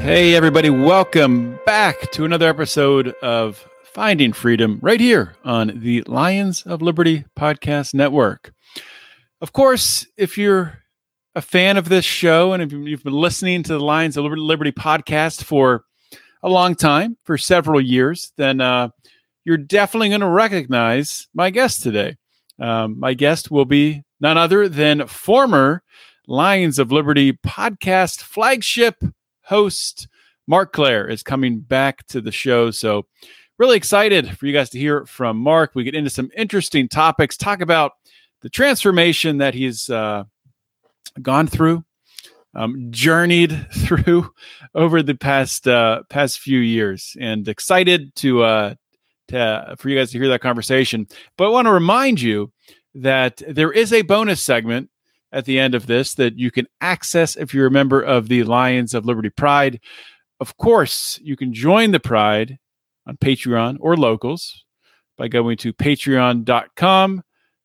Hey, everybody, welcome back to another episode of Finding Freedom right here on the Lions of Liberty Podcast Network. Of course, if you're a fan of this show and if you've been listening to the Lions of Liberty, podcast for a long time, for several years, then uh, you're definitely going to recognize my guest today. Um, my guest will be none other than former Lions of Liberty podcast flagship host Marc Clair is coming back to the show. So, really excited for you guys to hear from Marc. We get into some interesting topics, talk about the transformation that he's uh, gone through, um, journeyed through over the past uh, past few years, and excited to uh, to for you guys to hear that conversation. But I want to remind you that there is a bonus segment at the end of this that you can access if you're a member of the Lions of Liberty Pride. Of course, you can join the Pride on Patreon or locals by going to patreon.com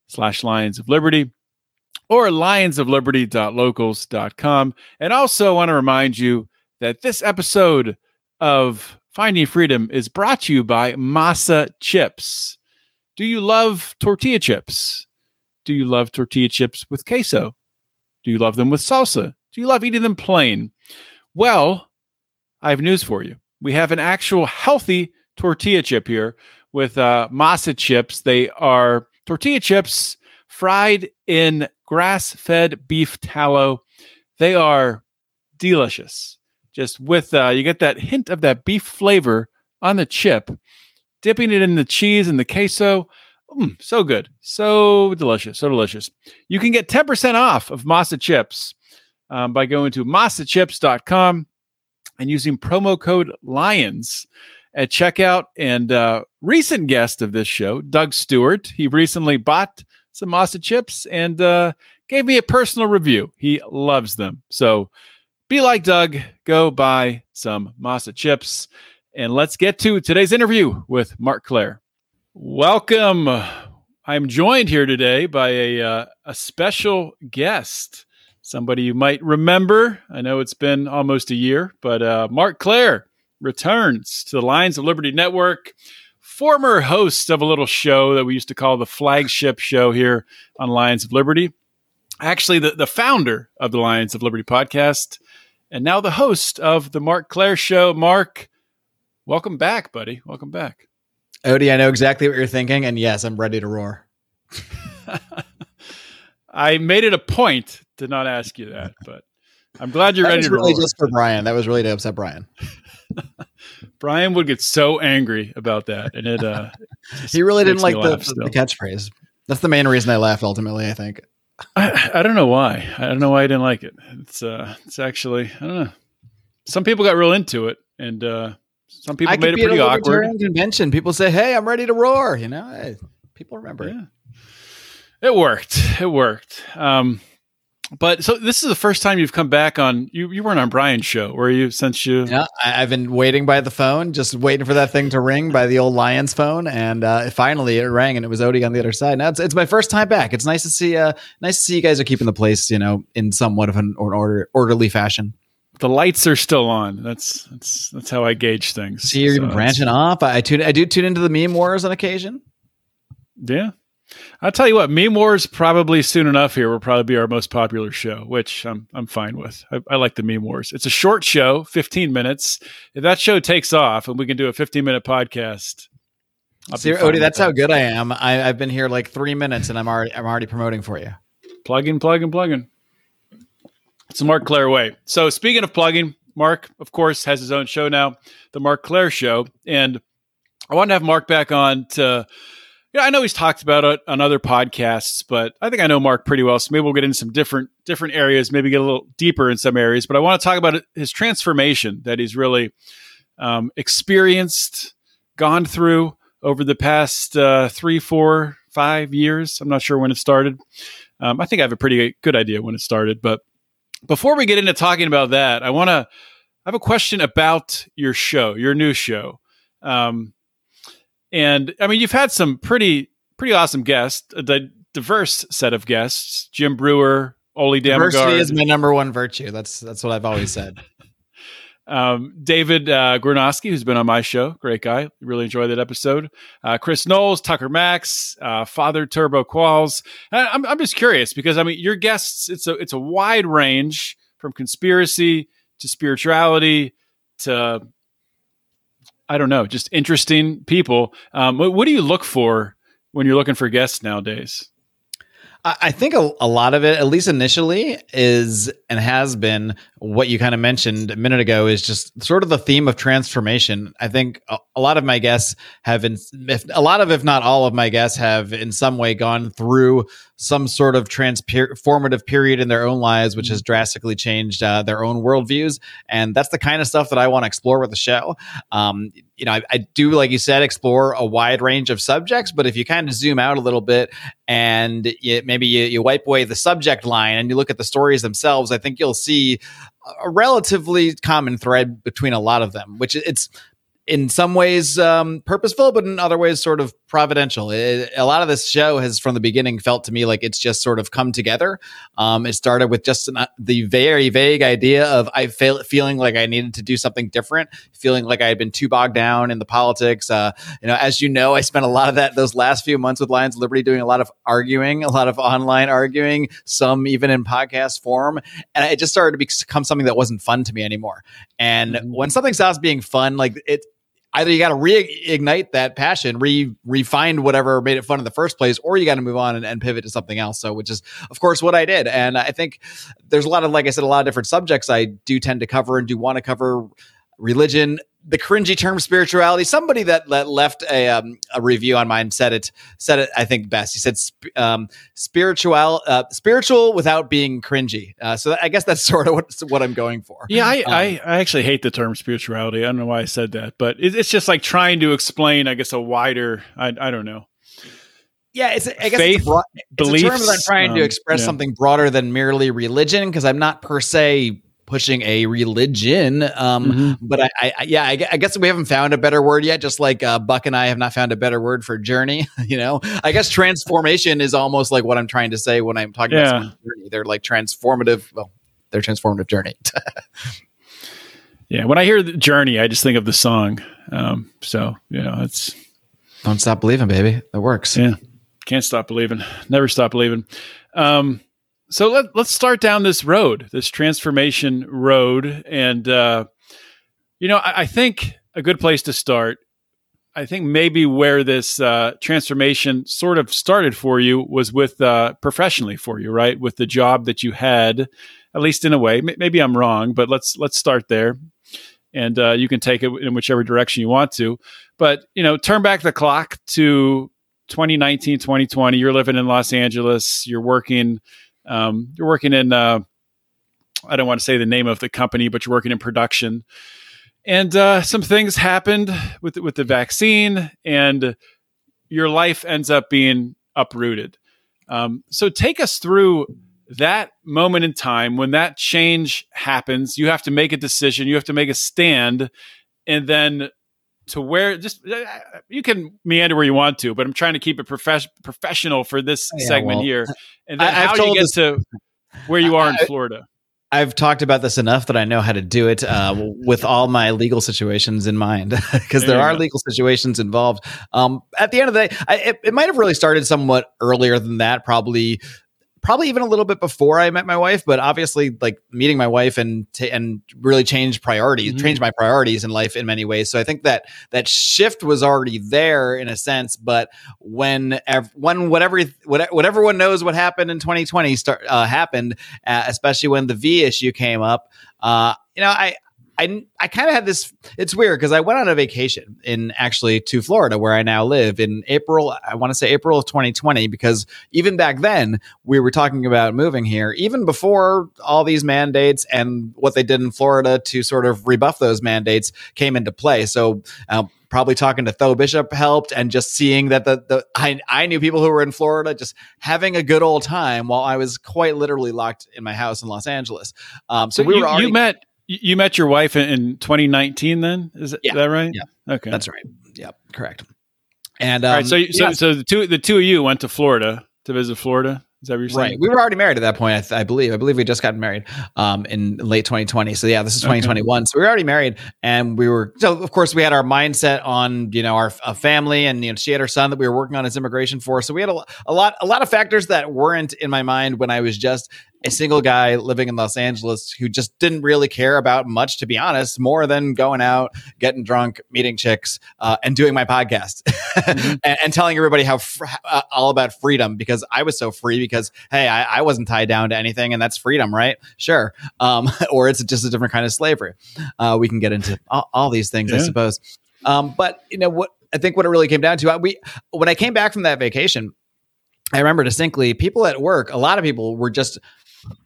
slash Lions of Liberty or lionsofliberty.locals.com. And also I want to remind you that this episode of Finding Freedom is brought to you by Masa Chips. Do you love tortilla chips? Do you love tortilla chips with queso? Do you love them with salsa? Do you love eating them plain? Well, I have news for you. We have an actual healthy tortilla chip here with uh, masa chips. They are tortilla chips fried in grass fed beef tallow. They are delicious. Just with, uh, you get that hint of that beef flavor on the chip, dipping it in the cheese and the queso. Mm, so good. So delicious. So delicious. You can get 10% off of Masa Chips um, by going to masachips.com and using promo code LIONS at checkout. And uh, recent guest of this show, Doug Stewart, he recently bought some Masa Chips and uh, gave me a personal review. He loves them. So be like Doug, go buy some Masa Chips. And let's get to today's interview with Marc Clair. Welcome. I'm joined here today by a uh, a special guest, somebody you might remember. I know it's been almost a year, but uh, Marc Clair returns to the Lions of Liberty Network, former host of a little show that we used to call the flagship show here on Lions of Liberty. Actually, the, the founder of the Lions of Liberty podcast, and now the host of the Marc Clair Show. Marc, welcome back, buddy. Welcome back. Odie, I know exactly what you're thinking, and yes, I'm ready to roar. I made it a point to not ask you that, but I'm glad you're that ready was to really roar. just for Brian. That was really to upset Brian. Brian would get so angry about that, and it uh, he really didn't like the, the catchphrase. That's the main reason I laughed. Ultimately, I think. I, I don't know why. I don't know why I didn't like it. It's uh, it's actually I don't know. Some people got real into it, and uh, some people I made it pretty a awkward. convention. People say, "Hey, I'm ready to roar." You know, Hey, people remember. it. Yeah. It worked. It worked. Um, but so this is the first time you've come back on. You you weren't on Brian's show, were you? Since you Yeah, I, I've been waiting by the phone, just waiting for that thing to ring by the old Lions phone, and uh, finally it rang, and it was Odie on the other side. Now it's, it's my first time back. It's nice to see. Uh, nice to see you guys are keeping the place, you know, in somewhat of an order, orderly fashion. The lights are still on. That's that's that's how I gauge things. See, you're So even branching off. I, I tune. I do tune into the meme wars on occasion. Yeah. I'll tell you what, Meme Wars probably soon enough here will probably be our most popular show, which I'm I'm fine with. I, I like the Meme Wars. It's a short show, 15 minutes. If that show takes off and we can do a 15 minute podcast, I'll See, Odie, that's that. how good I am. I, I've been here like three minutes, and I'm already I'm already promoting for you. plugging, plugging, plugging. It's Marc Clair way. So speaking of plugging, Marc, of course, has his own show now, the Marc Clair Show, and I wanted to have Marc back on to Yeah, I know he's talked about it on other podcasts, but I think I know Marc pretty well. So maybe we'll get into some different different areas, maybe get a little deeper in some areas. But I want to talk about his transformation that he's really um, experienced, gone through over the past uh, three, four, five years. I'm not sure when it started. Um, I think I have a pretty good idea when it started. But before we get into talking about that, I want to I have a question about your show, your new show. Um, and I mean, you've had some pretty pretty awesome guests, a di- diverse set of guests. Jim Breuer, Ole Diversity is my number one virtue. That's that's what I've always said. Um, David uh, who's been on my show, great guy. Really enjoyed that episode. Uh, Chris Knowles, Tucker Max, uh, Father Turbo Qualls. And I'm I'm just curious because I mean, your guests it's a it's a wide range from conspiracy to spirituality to I don't know, just interesting people. Um, what, what do you look for when you're looking for guests nowadays? I think a, a lot of it, at least initially, is and has been what you kind of mentioned a minute ago is just sort of the theme of transformation. I think a, a lot of my guests have, in, if, a lot of, if not all of my guests have in some way gone through some sort of transformative period in their own lives, which has drastically changed uh, their own worldviews. And that's the kind of stuff that I want to explore with the show. Um, you know, I, I, do, like you said, explore a wide range of subjects, but if you kind of zoom out a little bit and you, maybe you, you wipe away the subject line and you look at the stories themselves, I think you'll see a relatively common thread between a lot of them, which it's in some ways um, purposeful, but in other ways sort of providential. It, a lot of this show has, from the beginning, felt to me like it's just sort of come together. Um, it started with just an, the very vague idea of I feel, feeling like I needed to do something different, feeling like I had been too bogged down in the politics. Uh, you know, as you know, I spent a lot of that those last few months with Lions Liberty doing a lot of arguing, a lot of online arguing, some even in podcast form, and it just started to become something that wasn't fun to me anymore. And mm-hmm. when something stops being fun, like it either you got to reignite that passion, re refine whatever made it fun in the first place, or you got to move on and, and, pivot to something else. So, which is, of course, what I did. And I think there's a lot of, like I said, a lot of different subjects I do tend to cover and do want to cover religion, the cringy term spirituality. Somebody that, that left a, um, a review on mine said it said it I think best. He said um, spiritual uh, spiritual without being cringy. Uh, so I guess that's sort of what what I'm going for. Yeah, I, um, I, I actually hate the term spirituality. I don't know why I said that, but it, it's just like trying to explain, I guess, a wider. I I don't know. Yeah, it's I guess Faith, it's, a broad, it's beliefs, a term that I'm trying um, to express yeah. something broader than merely religion because I'm not per se pushing a religion. Um, mm-hmm. But I, I yeah, I, I, guess we haven't found a better word yet. Just like uh, Buck and I have not found a better word for journey. You know, I guess transformation is almost like what I'm trying to say when I'm talking yeah. about someone's journey. They're like transformative. Well, their transformative journey. yeah, when I hear the journey, I just think of the song. Um, so you know, it's don't stop believing, baby. That works. Yeah, can't stop believing. Never stop believing. Um, so let, let's start down this road, this transformation road. And, uh, you know, I, I, think a good place to start, I think maybe where this uh, transformation sort of started for you was with uh, professionally for you, right? With the job that you had, at least in a way. M- maybe I'm wrong, but let's let's start there, and uh, you can take it in whichever direction you want to. But you know, turn back the clock to 2019, 2020. You're living in Los Angeles. You're working um, you're working in, uh, I don't want to say the name of the company, but you're working in production. And uh, some things happened with with the vaccine, and your life ends up being uprooted. Um, so take us through that moment in time when that change happens. You have to make a decision. You have to make a stand, and then to where just uh, you can meander where you want to, but I'm trying to keep it prof- professional for this yeah, segment well, here. And then I, how you get this, to where you are I, in Florida? I've talked about this enough that I know how to do it uh, with all my legal situations in mind, because there, there are go. legal situations involved. Um, at the end of the day, I, it, it might have really started somewhat earlier than that, probably probably even a little bit before I met my wife, but obviously like meeting my wife and t- and really changed priorities, mm-hmm. changed my priorities in life in many ways. So I think that that shift was already there in a sense, but when ev- when whatever what, everyone knows what happened in 2020 start uh, happened, uh, especially when the V issue came up, uh, you know, I I I kind of had this. It's weird because I went on a vacation in actually to Florida where I now live in April. I want to say April of 2020 because even back then we were talking about moving here. Even before all these mandates and what they did in Florida to sort of rebuff those mandates came into play. So. Uh, probably talking to Tho Bishop helped and just seeing that the, the I, I knew people who were in Florida just having a good old time while I was quite literally locked in my house in Los Angeles. Um, so, So we you, were already, you met you met your wife in, in 2019 then? Is that, Yeah. that right? Yeah. Okay. That's right. Yep, correct. And um, right. So, so, yeah, so the two the two of you went to Florida to visit Florida. Is that what you're saying? right, we were already married at that point. I, th- I believe. I believe we just got married um, in late 2020. So yeah, this is Okay. 2021. So we were already married, and we were. So of course we had our mindset on you know our a family, and you know she had her son that we were working on his immigration for. So we had a, a lot a lot of factors that weren't in my mind when I was just a single guy living in Los Angeles who just didn't really care about much, to be honest, more than going out, getting drunk, meeting chicks, uh, and doing my podcast and, and telling everybody how fr- uh, all about freedom because I was so free because hey, I, I wasn't tied down to anything, and that's freedom, right? Sure, um, or it's just a different kind of slavery. Uh, we can get into all, all these things, I suppose. Um, but you know what? I think what it really came down to, I, we when I came back from that vacation. I remember distinctly people at work, a lot of people were just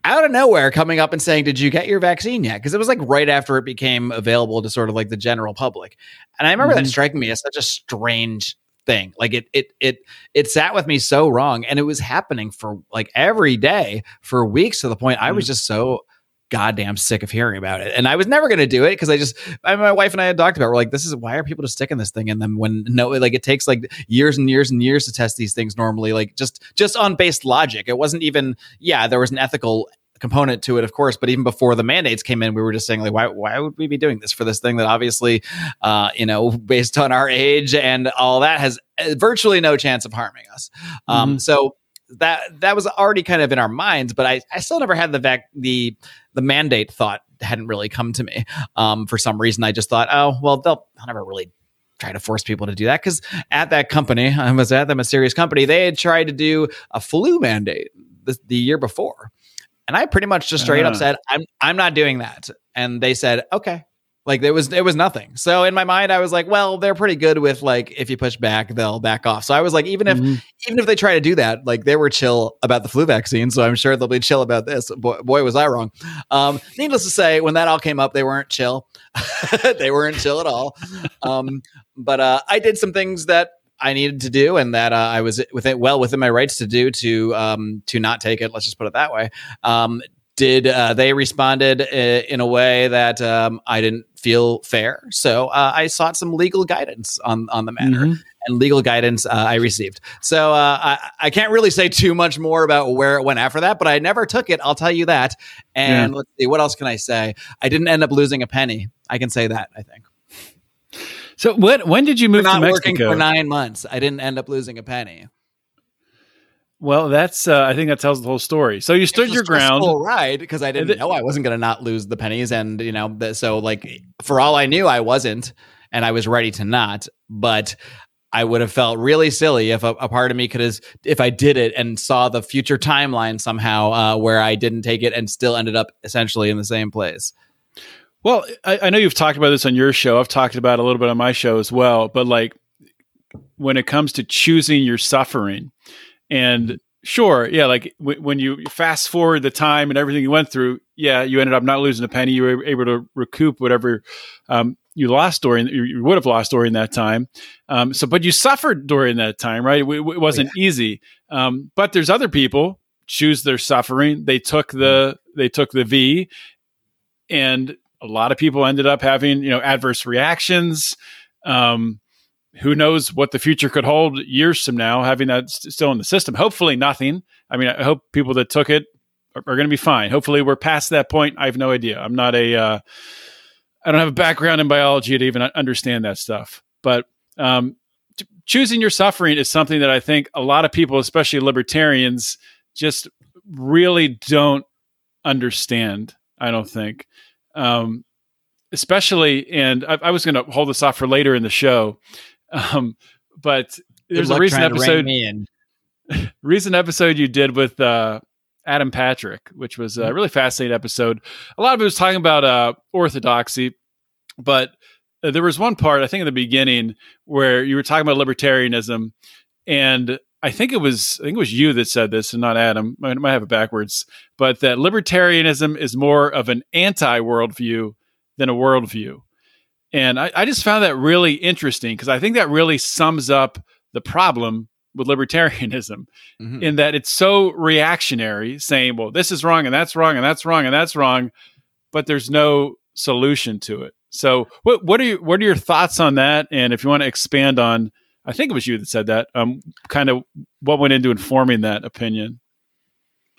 out of nowhere coming up and saying, Did you get your vaccine yet? Because it was like right after it became available to sort of like the general public. And I remember that Mhm. striking me as such a strange thing. Like it it it it sat with me so wrong. And it was happening for like every day for weeks to the point I was just so goddamn sick of hearing about it. And I was never going to do it because I just, I, my wife and I had talked about, it. we're like, this is why are people just sticking this thing in them when no, like it takes like years and years and years to test these things normally, like just, just on based logic. It wasn't even, yeah, there was an ethical component to it, of course, but even before the mandates came in, we were just saying like, why, why would we be doing this for this thing that obviously, uh, you know, based on our age and all that has uh, virtually no chance of harming us. Um, so that that was already kind of in our minds, but I, I still never had the vac- the the mandate thought hadn't really come to me. Um, for some reason, I just thought, oh well, they'll I'll never really try to force people to do that because at that company, I was at that mysterious company, they had tried to do a flu mandate the, the year before, and I pretty much just straight up Ah. said, I'm I'm not doing that, and they said, okay. Like there was it was nothing. So in my mind, I was like, well, they're pretty good with like if you push back, they'll back off. So I was like, even if Mhm. even if they try to do that, like they were chill about the flu vaccine, so I'm sure they'll be chill about this. Boy, boy was I wrong. Um, needless to say, when that all came up, they weren't chill. they weren't chill at all. Um, but uh, I did some things that I needed to do, and that uh, I was within well within my rights to do to um, to not take it. Let's just put it that way. Um, did uh, they responded uh, in a way that um, I didn't feel fair? So uh, I sought some legal guidance on on the matter Mhm. and legal guidance uh, I received. So uh, I, I can't really say too much more about where it went after that, but I never took it. I'll tell you that. And let's see, what else can I say? I didn't end up losing a penny. I can say that. I think So when when did you for move to not working Mexico? for nine months, I didn't end up losing a penny. Well, that's uh, I think that tells the whole story. So you stood your ground. ride because I didn't know I wasn't going to not lose the pennies, and you know, so like for all I knew, I wasn't, and I was ready to not, but. I would have felt really silly if a, a part of me could have, if I did it and saw the future timeline somehow uh, where I didn't take it and still ended up essentially in the same place. Well, I, I know you've talked about this on your show. I've talked about it a little bit on my show as well. But like when it comes to choosing your suffering, and sure, yeah, like w- when you fast forward the time and everything you went through, yeah, you ended up not losing a penny. You were able to recoup whatever um, you lost during you, would have lost during that time. Um, so, but you suffered during that time, right? It, it wasn't easy. Um, but there's other people choose their suffering. They took the they took the V, and a lot of people ended up having you know adverse reactions. Um, who knows what the future could hold years from now, having that st- still in the system. Hopefully, nothing. I mean, I hope people that took it are, are going to be fine. Hopefully, we're past that point. I have no idea. I'm not a. Uh, I don't have a background in biology to even understand that stuff. But um, t- choosing your suffering is something that I think a lot of people, especially libertarians, just really don't understand. I don't think, um, especially, and I, I was going to hold this off for later in the show, um, but there's a recent trying to rein episode recent episode you did with uh, Adam Patrick, which was a really fascinating episode. A lot of it was talking about uh, orthodoxy, but uh, there was one part I think in the beginning where you were talking about libertarianism, and I think it was I think it was you that said this and not Adam. I might have it backwards, but that libertarianism is more of an anti worldview than a worldview. And I, I just found that really interesting because I think that really sums up the problem with libertarianism Mhm. in that it's so reactionary, saying, well, this is wrong and that's wrong and that's wrong and that's wrong, but there's no solution to it. So what what are you what are your thoughts on that? And if you want to expand on I think it was you that said that, um kind of what went into informing that opinion.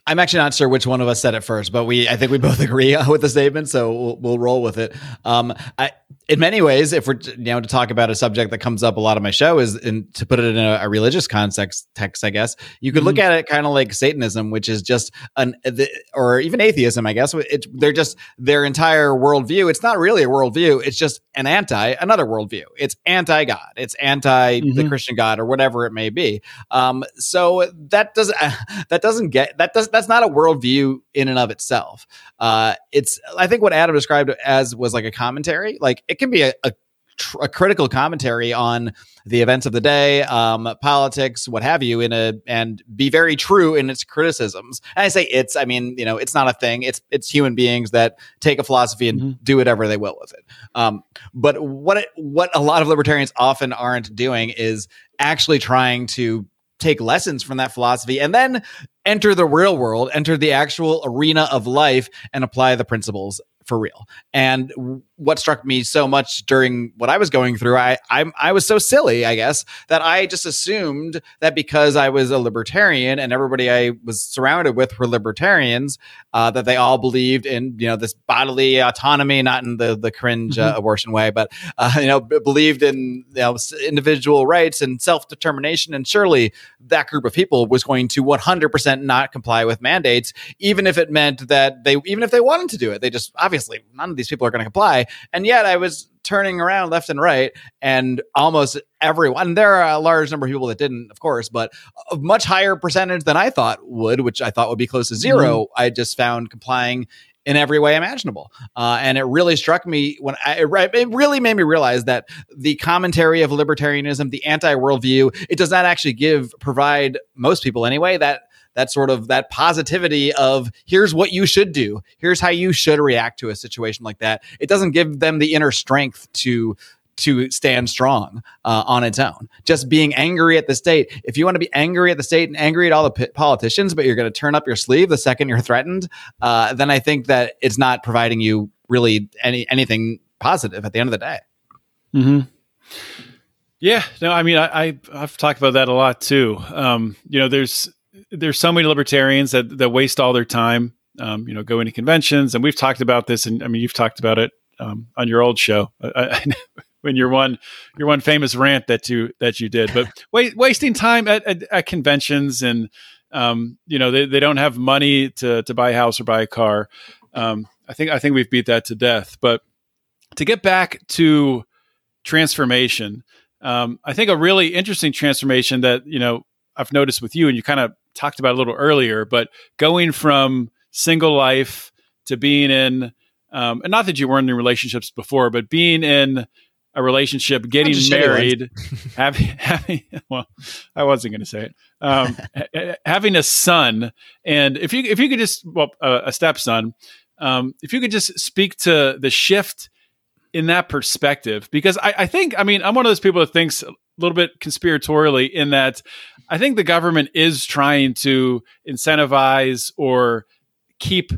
I'm actually not sure which one of us said it first, but we I think we both agree with the statement, so we'll, we'll roll with it. Um, I, in many ways, if we're you know to talk about a subject that comes up a lot on my show is in, to put it in a, a religious context text, I guess you could look at it kind of like Satanism, which is just an the, or even atheism, I guess. It, they're just their entire worldview. It's not really a worldview. It's just an anti another worldview. It's anti God. It's anti the Mhm. Christian God or whatever it may be. Um, so that doesn't that doesn't get that does that's not a worldview in and of itself. Uh, it's I think what Adam described as was like a commentary. Like it can be a, a, tr- a critical commentary on the events of the day, um, politics, what have you, in a and be very true in its criticisms. And I say it's, I mean, you know, it's not a thing. It's it's human beings that take a philosophy and Mhm. do whatever they will with it. Um, but what it, what a lot of libertarians often aren't doing is actually trying to take lessons from that philosophy and then enter the real world, enter the actual arena of life, and apply the principles for real. And what struck me so much during what I was going through, I I, I was so silly, I guess, that I just assumed that because I was a libertarian and everybody I was surrounded with were libertarians, uh, that they all believed in you know this bodily autonomy, not in the the cringe uh, abortion way, but uh, you know b- believed in you know individual rights and self determination. And surely that group of people was going to 100% not comply with mandates, even if it meant that they even if they wanted to do it, they just obviously none of these people are going to comply. And yet I was turning around left and right, and almost everyone. There are a large number of people that didn't, of course, but a much higher percentage than I thought would, which I thought would be close to 0 I just found complying in every way imaginable. Uh, and it really struck me when I, it, it really made me realize that the commentary of libertarianism, the anti worldview, it does not actually give, provide most people anyway, that that sort of that positivity of here's what you should do here's how you should react to a situation like that it doesn't give them the inner strength to to stand strong uh, on its own. Just being angry at the state. If you want to be angry at the state and angry at all the p- politicians, but you're going to turn up your sleeve the second you're threatened, uh, then I think that it's not providing you really any anything positive at the end of the day. Mm-hmm. Yeah, no, I mean, I, I I've talked about that a lot too. Um, you know, there's there's so many libertarians that that waste all their time, um, you know, going to conventions, and we've talked about this, and I mean, you've talked about it um, on your old show when your one your one famous rant that you that you did, but wa- wasting time at, at, at conventions, and um, you know, they, they don't have money to to buy a house or buy a car. Um, I think I think we've beat that to death, but to get back to transformation. Um, I think a really interesting transformation that you know I've noticed with you, and you kind of talked about a little earlier, but going from single life to being in, um, and not that you weren't in relationships before, but being in a relationship, getting Bunch of shitty married, having, having, well, I wasn't going to say it, um, having a son, and if you if you could just well uh, a stepson, um, if you could just speak to the shift in that perspective because I, I think i mean i'm one of those people that thinks little bit conspiratorially in that i think the government is trying to incentivize or keep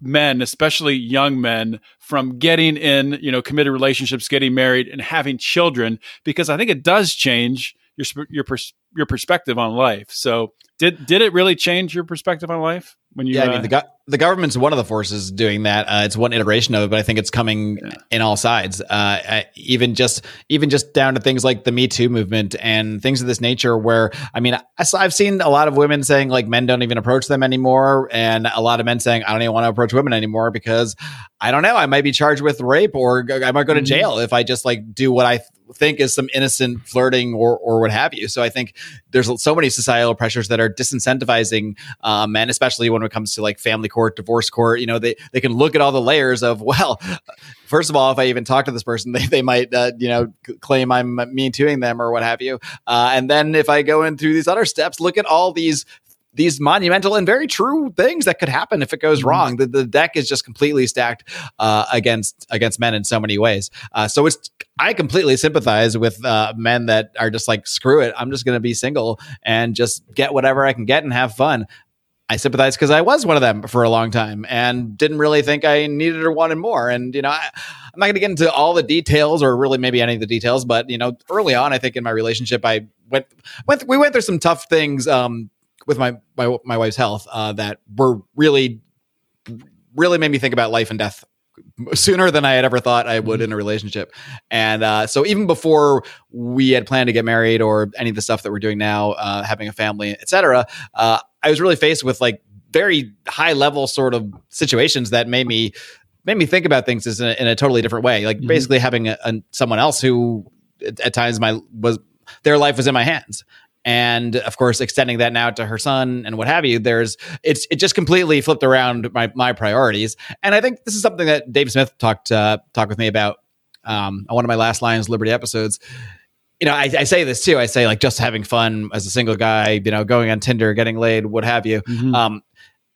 men especially young men from getting in you know committed relationships getting married and having children because i think it does change your your pers- your perspective on life so did did it really change your perspective on life when you Yeah, I uh, mean the go- the government's one of the forces doing that. Uh, it's one iteration of it, but I think it's coming in all sides. Uh, I, even just even just down to things like the Me Too movement and things of this nature. Where I mean, I, I've seen a lot of women saying like men don't even approach them anymore, and a lot of men saying I don't even want to approach women anymore because I don't know, I might be charged with rape or I might go to Mhm. jail if I just like do what I think is some innocent flirting or or what have you. So I think there's so many societal pressures that are disincentivizing um, men, especially when it comes to like family court, divorce court. You know, they they can look at all the layers of well, first of all, if I even talk to this person, they, they might uh, you know claim I'm mean toing them or what have you. Uh, and then if I go in through these other steps, look at all these these monumental and very true things that could happen if it goes mm-hmm. wrong. The, the deck is just completely stacked uh, against against men in so many ways. Uh, so it's I completely sympathize with uh, men that are just like screw it. I'm just going to be single and just get whatever I can get and have fun. I sympathize because I was one of them for a long time and didn't really think I needed or wanted more. And you know, I, I'm not going to get into all the details or really maybe any of the details, but you know, early on, I think in my relationship, I went went we went through some tough things um, with my my my wife's health uh, that were really really made me think about life and death sooner than I had ever thought I would mm-hmm. in a relationship. And uh, so even before we had planned to get married or any of the stuff that we're doing now, uh, having a family, etc., uh, I was really faced with like very high level sort of situations that made me made me think about things in a, in a totally different way. Like mm-hmm. basically having a, a, someone else who at, at times my was their life was in my hands and of course extending that now to her son and what have you there's it's it just completely flipped around my my priorities. And i think this is something that dave smith talked uh, talked with me about um, on one of my last lions liberty episodes. You know I, I, say this too. I say like just having fun as a single guy you know going on tinder getting laid what have you. Mm-hmm. um,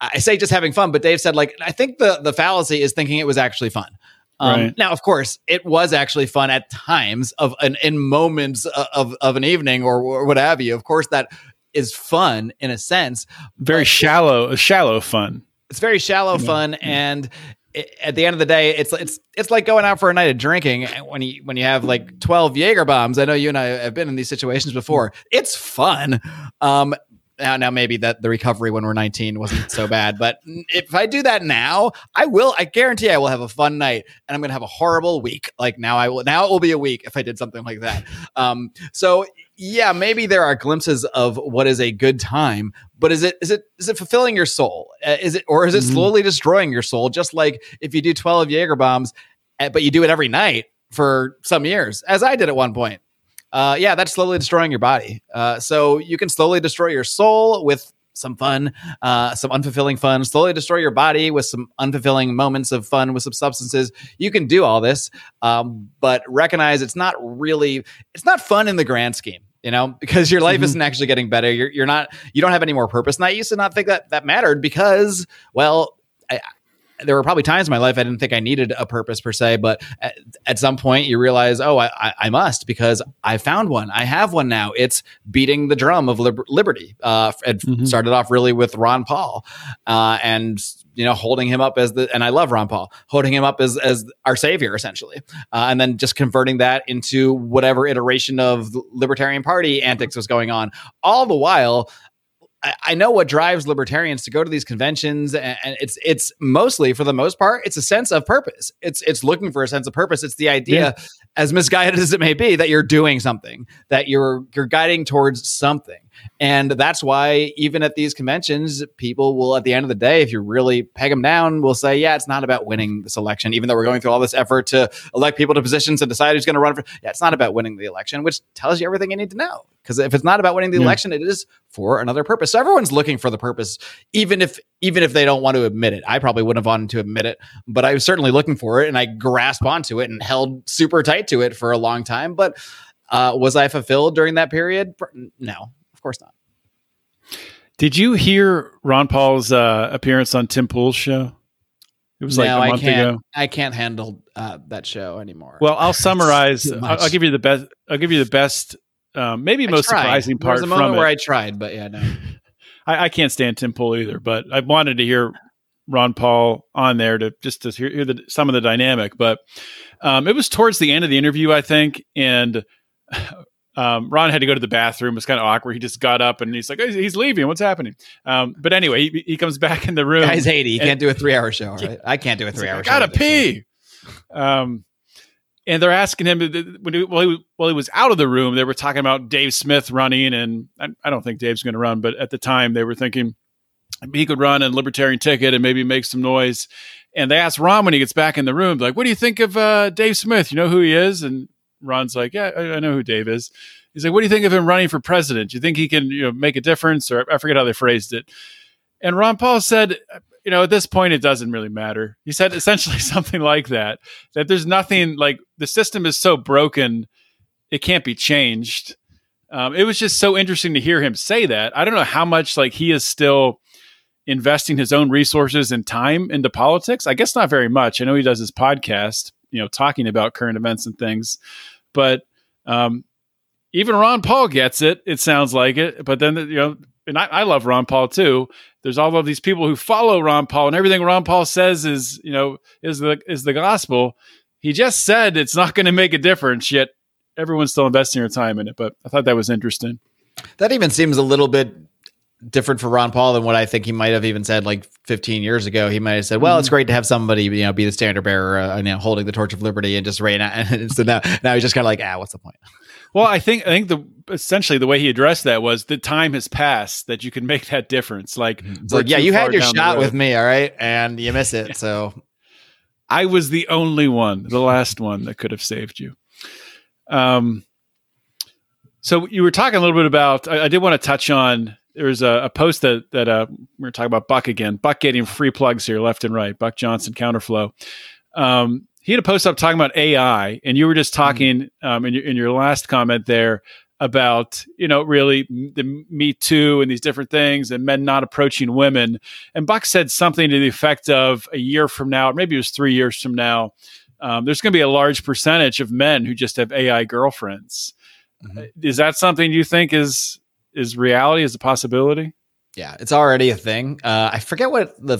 i say just having fun but dave said like i think the the fallacy is thinking it was actually fun um, right. Now, of course, it was actually fun at times of an in moments of of an evening or, or what have you. Of course, that is fun in a sense. Very shallow, shallow fun. It's very shallow yeah. fun, and it, at the end of the day, it's it's it's like going out for a night of drinking when you when you have like twelve Jaeger bombs. I know you and I have been in these situations before. It's fun, um, now, now maybe that the recovery when we're 19 wasn't so bad, but if I do that now, I will. I guarantee I will have a fun night, and I'm going to have a horrible week. Like now, I will. Now it will be a week if I did something like that. Um, so yeah, maybe there are glimpses of what is a good time, but is it is it is it fulfilling your soul? Uh, is it or is it mm-hmm. slowly destroying your soul? Just like if you do 12 Jaeger bombs, eh, but you do it every night for some years, as I did at one point uh, yeah, that's slowly destroying your body. Uh, so you can slowly destroy your soul with some fun, uh, some unfulfilling fun, slowly destroy your body with some unfulfilling moments of fun with some substances. You can do all this, um, but recognize it's not really, it's not fun in the grand scheme you know, because your life mm-hmm. isn't actually getting better. You're, you're not, you don't have any more purpose. And I used to not think that that mattered because, well, I, there were probably times in my life I didn't think I needed a purpose per se, but at, at some point you realize, oh, I, I, must because I found one. I have one now. It's beating the drum of liber- liberty. Uh, it mm-hmm. started off really with Ron Paul, uh, and you know, holding him up as the, and I love Ron Paul, holding him up as as our savior essentially, uh, and then just converting that into whatever iteration of Libertarian Party antics was going on. All the while, I know what drives libertarians to go to these conventions, and it's it's mostly, for the most part, it's a sense of purpose. It's it's looking for a sense of purpose. It's the idea, yeah. as misguided as it may be, that you're doing something, that you're you're guiding towards something. And that's why, even at these conventions, people will, at the end of the day, if you really peg them down, will say, yeah, it's not about winning this election, even though we're going through all this effort to elect people to positions and decide who's going to run for. Yeah, it's not about winning the election, which tells you everything you need to know. Because if it's not about winning the yeah. election, it is for another purpose. So everyone's looking for the purpose, even if even if they don't want to admit it. I probably wouldn't have wanted to admit it, but I was certainly looking for it, and I grasped onto it and held super tight to it for a long time. But uh, was I fulfilled during that period? No, of course not. Did you hear Ron Paul's uh, appearance on Tim Pool's show? It was no, like a month I can't, ago. I can't handle uh, that show anymore. Well, I'll summarize. I'll, I'll, give you the best. I'll give you the best. Um, maybe I most tried. surprising part. There was a moment where I tried, but yeah, no. I, I, can't stand Tim Pool either, but I wanted to hear Ron Paul on there to just to hear, hear the, some of the dynamic. But um, it was towards the end of the interview, I think, and um, Ron had to go to the bathroom. It was kind of awkward. He just got up and he's like, he's leaving. What's happening? Um, but anyway, he, he, comes back in the room. Guy's 80. He can't do a three hour show. Right? I can't do a three hour like, show. I gotta pee. Um, and they're asking him when he, while, he, while he was out of the room, they were talking about Dave Smith running. And I, I don't think Dave's going to run, but at the time they were thinking he could run a libertarian ticket and maybe make some noise. And they asked Ron when he gets back in the room, like, what do you think of uh, Dave Smith? You know who he is? And Ron's like, "Yeah, I, I know who Dave is." He's like, "What do you think of him running for president? Do you think he can, you know, make a difference?" Or I forget how they phrased it. And Ron Paul said, "You know, at this point, it doesn't really matter." He said essentially something like that: that there's nothing like the system is so broken, it can't be changed. Um, it was just so interesting to hear him say that. I don't know how much like he is still investing his own resources and time into politics. I guess not very much. I know he does his podcast, you know, talking about current events and things, but um, even Ron Paul gets it. It sounds like it, but then you know, and I, I love Ron Paul too. There's all of these people who follow Ron Paul, and everything Ron Paul says is, you know, is the is the gospel. He just said it's not going to make a difference, yet everyone's still investing their time in it. But I thought that was interesting. That even seems a little bit different for Ron Paul than what I think he might have even said like 15 years ago. He might have said, "Well, Mm-hmm. it's great to have somebody you know be the standard bearer, uh, you know, holding the torch of liberty and just reign." out." And so now, now he's just kind of like, "Ah, what's the point?" Well, I think I think the essentially the way he addressed that was the time has passed that you can make that difference. Like, like, yeah, you had your shot with me, all right, and you miss it. So I was the only one, the last one that could have saved you. Um, so you were talking a little bit about. I, I did want to touch on. There was a, a post that that uh, we are talking about Buck again. Buck getting free plugs here, left and right. Buck Johnson, Counterflow. Um, he had a post up talking about AI, and you were just talking um, in, your, in your last comment there about you know really the Me Too and these different things, and men not approaching women. And Buck said something to the effect of a year from now, or maybe it was three years from now, um, there's going to be a large percentage of men who just have AI girlfriends. Mhm. Uh, Is that something you think is is reality? Is a possibility? yeah, it's already a thing. Uh, I forget what the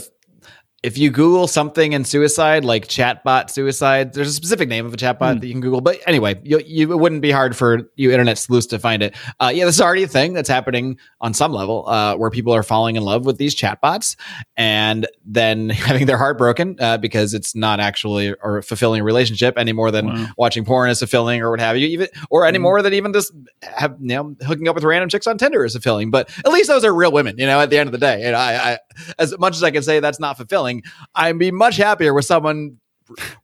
if you Google something in suicide, like chatbot suicide, there's a specific name of a chatbot Hmm. that you can Google. But anyway, you, you, it wouldn't be hard for you internet sleuths to find it. Uh, yeah, this is already a thing that's happening on some level uh, where people are falling in love with these chatbots and then having their heart broken uh, because it's not actually or fulfilling a relationship any more than Wow. watching porn is fulfilling or what have you, even or any Mhm. more than even just have you know hooking up with random chicks on Tinder is fulfilling. But at least those are real women, you know. At the end of the day, and I, I as much as I can say that's not fulfilling, I'd be much happier with someone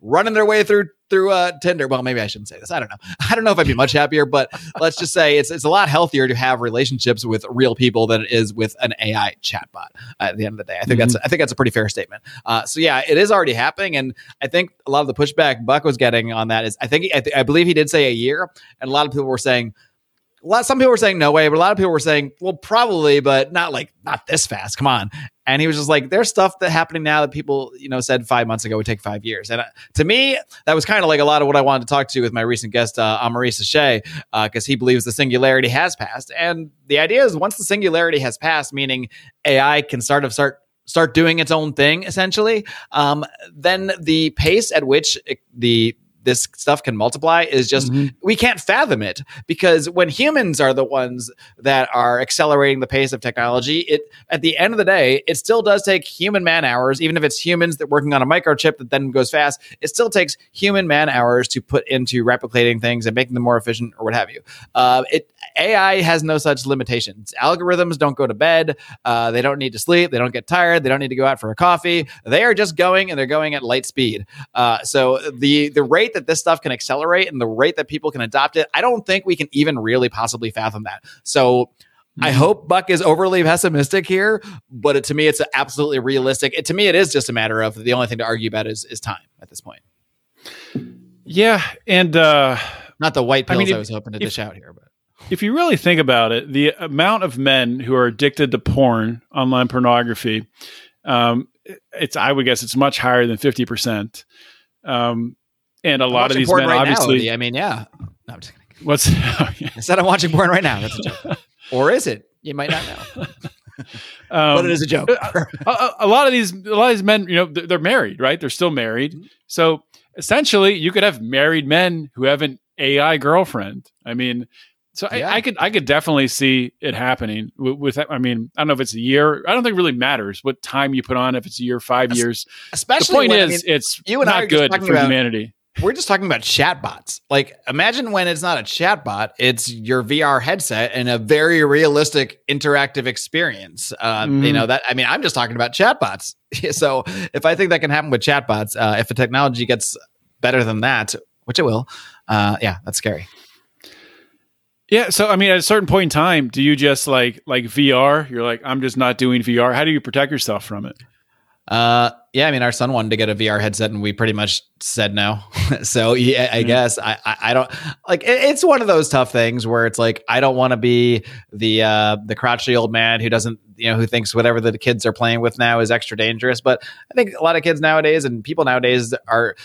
running their way through through uh, Tinder. Well, maybe I shouldn't say this. I don't know. I don't know if I'd be much happier, but let's just say it's it's a lot healthier to have relationships with real people than it is with an AI chatbot. At the end of the day, I think that's I think that's a pretty fair statement. Uh, so yeah, it is already happening, and I think a lot of the pushback Buck was getting on that is I think I, th- I believe he did say a year, and a lot of people were saying. A lot, some people were saying no way, but a lot of people were saying, well, probably, but not like not this fast. Come on. And he was just like, there's stuff that happening now that people, you know, said five months ago would take five years. And uh, to me, that was kind of like a lot of what I wanted to talk to with my recent guest, uh, Amari Sachet, because he believes the singularity has passed. And the idea is once the singularity has passed, meaning AI can start of start start doing its own thing, essentially, um, then the pace at which it, the this stuff can multiply is just we can't fathom it because when humans are the ones that are accelerating the pace of technology it at the end of the day it still does take human man hours even if it's humans that working on a microchip that then goes fast it still takes human man hours to put into replicating things and making them more efficient or what have you. Uh, it ai has no such limitations. Algorithms don't go to bed. Uh, they don't need to sleep. They don't get tired. They don't need to go out for a coffee. They are just going and they're going at light speed. Uh, so the the rate that this stuff can accelerate and the rate that people can adopt it, I don't think we can even really possibly fathom that. So I hope Buck is overly pessimistic here, but it, to me, it's absolutely realistic. It, to me, it is just a matter of the only thing to argue about is is time at this point. Yeah, and uh, Not the white pills I, mean, if- was hoping to if- dish out here, but if you really think about it, the amount of men who are addicted to porn, online pornography, um, it's I would guess it's much higher than fifty percent. Um, and a I'm lot of these men, right obviously, Now, I mean, yeah. No, I'm just kidding. what's oh, yeah. I said I'm watching porn right now. That's a joke, or is it? You might not know, um, but it is a joke. a, a- a lot of these a lot of these men you know they're, they're married right they're still married mm-hmm. so essentially you could have married men who have an ai girlfriend i mean so Yeah. I, I could i could definitely see it happening with, with i mean i don't know if it's a year i don't think it really matters what time you put on if it's a year five years the Especially point when, I is mean, it's you and I not are good for about- humanity we're just talking about chatbots. Like, imagine when it's not a chatbot, it's your VR headset and a very realistic interactive experience. Uh, You Mhm. know, that, I mean, I'm just talking about chatbots. so if I think that can happen with chatbots, uh, if the technology gets better than that, which it will, uh, yeah, that's scary. Yeah, so I mean, at a certain point in time, do you just like like VR? You're like, I'm just not doing VR. How do you protect yourself from it? Uh, yeah, I mean, our son wanted to get a VR headset, and we pretty much said no. so yeah, I Yeah. guess I, I I don't like. It, it's one of those tough things where it's like I don't want to be the uh the crotchety old man who doesn't you know who thinks whatever the kids are playing with now is extra dangerous. But I think a lot of kids nowadays and people nowadays are.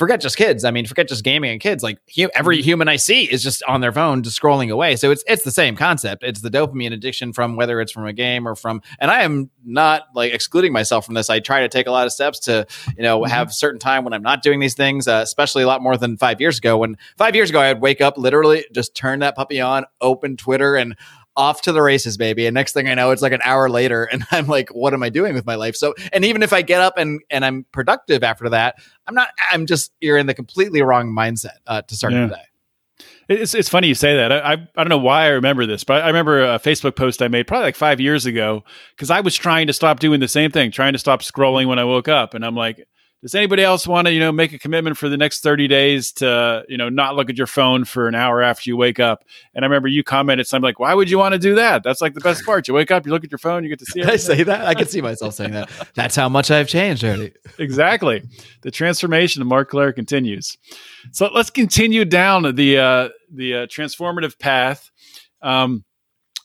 Forget just kids. I mean, forget just gaming and kids. Like hu- every human I see is just on their phone, just scrolling away. So it's it's the same concept. It's the dopamine addiction from whether it's from a game or from. And I am not like excluding myself from this. I try to take a lot of steps to you know have certain time when I'm not doing these things. Uh, especially a lot more than five years ago. When five years ago I'd wake up literally just turn that puppy on, open Twitter, and off to the races, baby. And next thing I know, it's like an hour later, and I'm like, what am I doing with my life? So, and even if I get up and and I'm productive after that, I'm not. I'm just you're in the completely wrong mindset uh, to start Yeah. the day. It's it's funny you say that. I, I I don't know why I remember this, but I remember a Facebook post I made probably like five years ago because I was trying to stop doing the same thing, trying to stop scrolling when I woke up, and I'm like, does anybody else want to you know make a commitment for the next 30 days to you know not look at your phone for an hour after you wake up? And I remember you commented something like, why would you want to do that? That's like the best part. You wake up, you look at your phone, you get to see Did I say that? I can see myself saying that. That's how much I've changed, already. exactly. The transformation of Marc Clair continues. So let's continue down the uh, the uh, transformative path. Um,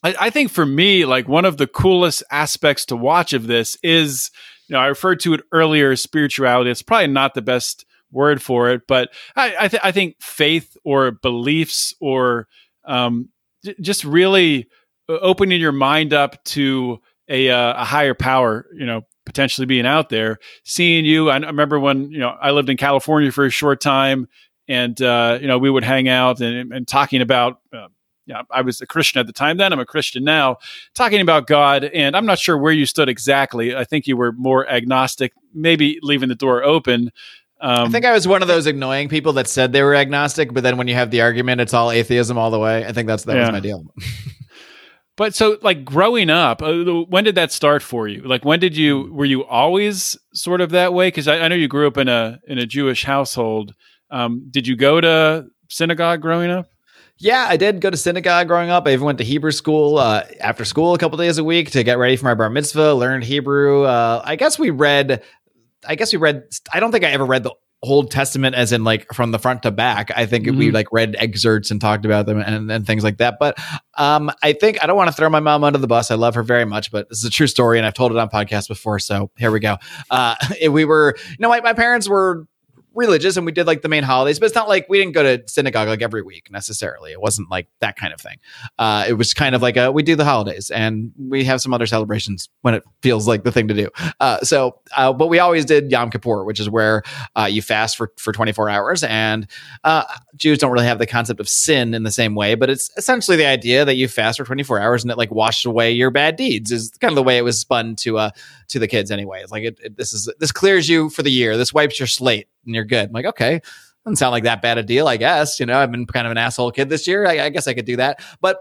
I, I think for me, like one of the coolest aspects to watch of this is, you know, I referred to it earlier as spirituality. It's probably not the best word for it, but I I, th- I think faith or beliefs or um, j- just really uh, opening your mind up to a, uh, a higher power, you know, potentially being out there, seeing you. I, I remember when, you know, I lived in California for a short time and, uh, you know, we would hang out and, and talking about, uh, yeah, I was a Christian at the time. Then I'm a Christian now, talking about God. And I'm not sure where you stood exactly. I think you were more agnostic, maybe leaving the door open. Um, I think I was one of those annoying people that said they were agnostic, but then when you have the argument, it's all atheism all the way. I think that's that Yeah. was my deal. But so, like growing up, uh, when did that start for you? Like, when did you were you always sort of that way? Because I, I know you grew up in a in a Jewish household. Um, did you go to synagogue growing up? Yeah, I did go to synagogue growing up. I even went to Hebrew school uh, after school a couple days a week to get ready for my bar mitzvah. Learned Hebrew. Uh, I guess we read. I guess we read. I don't think I ever read the Old Testament as in like from the front to back. I think we Mhm. like read excerpts and talked about them and, and things like that. But um, I think I don't want to throw my mom under the bus. I love her very much, but this is a true story, and I've told it on podcast before. So here we go. Uh, we were, you know, my, my parents were religious and we did like the main holidays, but it's not like we didn't go to synagogue like every week necessarily. It wasn't like that kind of thing. Uh, it was kind of like a, we do the holidays and we have some other celebrations when it feels like the thing to do. Uh, so, uh, but we always did Yom Kippur, which is where uh, you fast for, for 24 hours. And uh, Jews don't really have the concept of sin in the same way, but it's essentially the idea that you fast for 24 hours and it like washes away your bad deeds is kind of the way it was spun to, uh, to the kids anyway. It's like, it, it- this is, this clears you for the year. This wipes your slate and you're good. I'm like, okay, doesn't sound like that bad a deal, I guess. You know, I've been kind of an asshole kid this year. I, I guess I could do that. But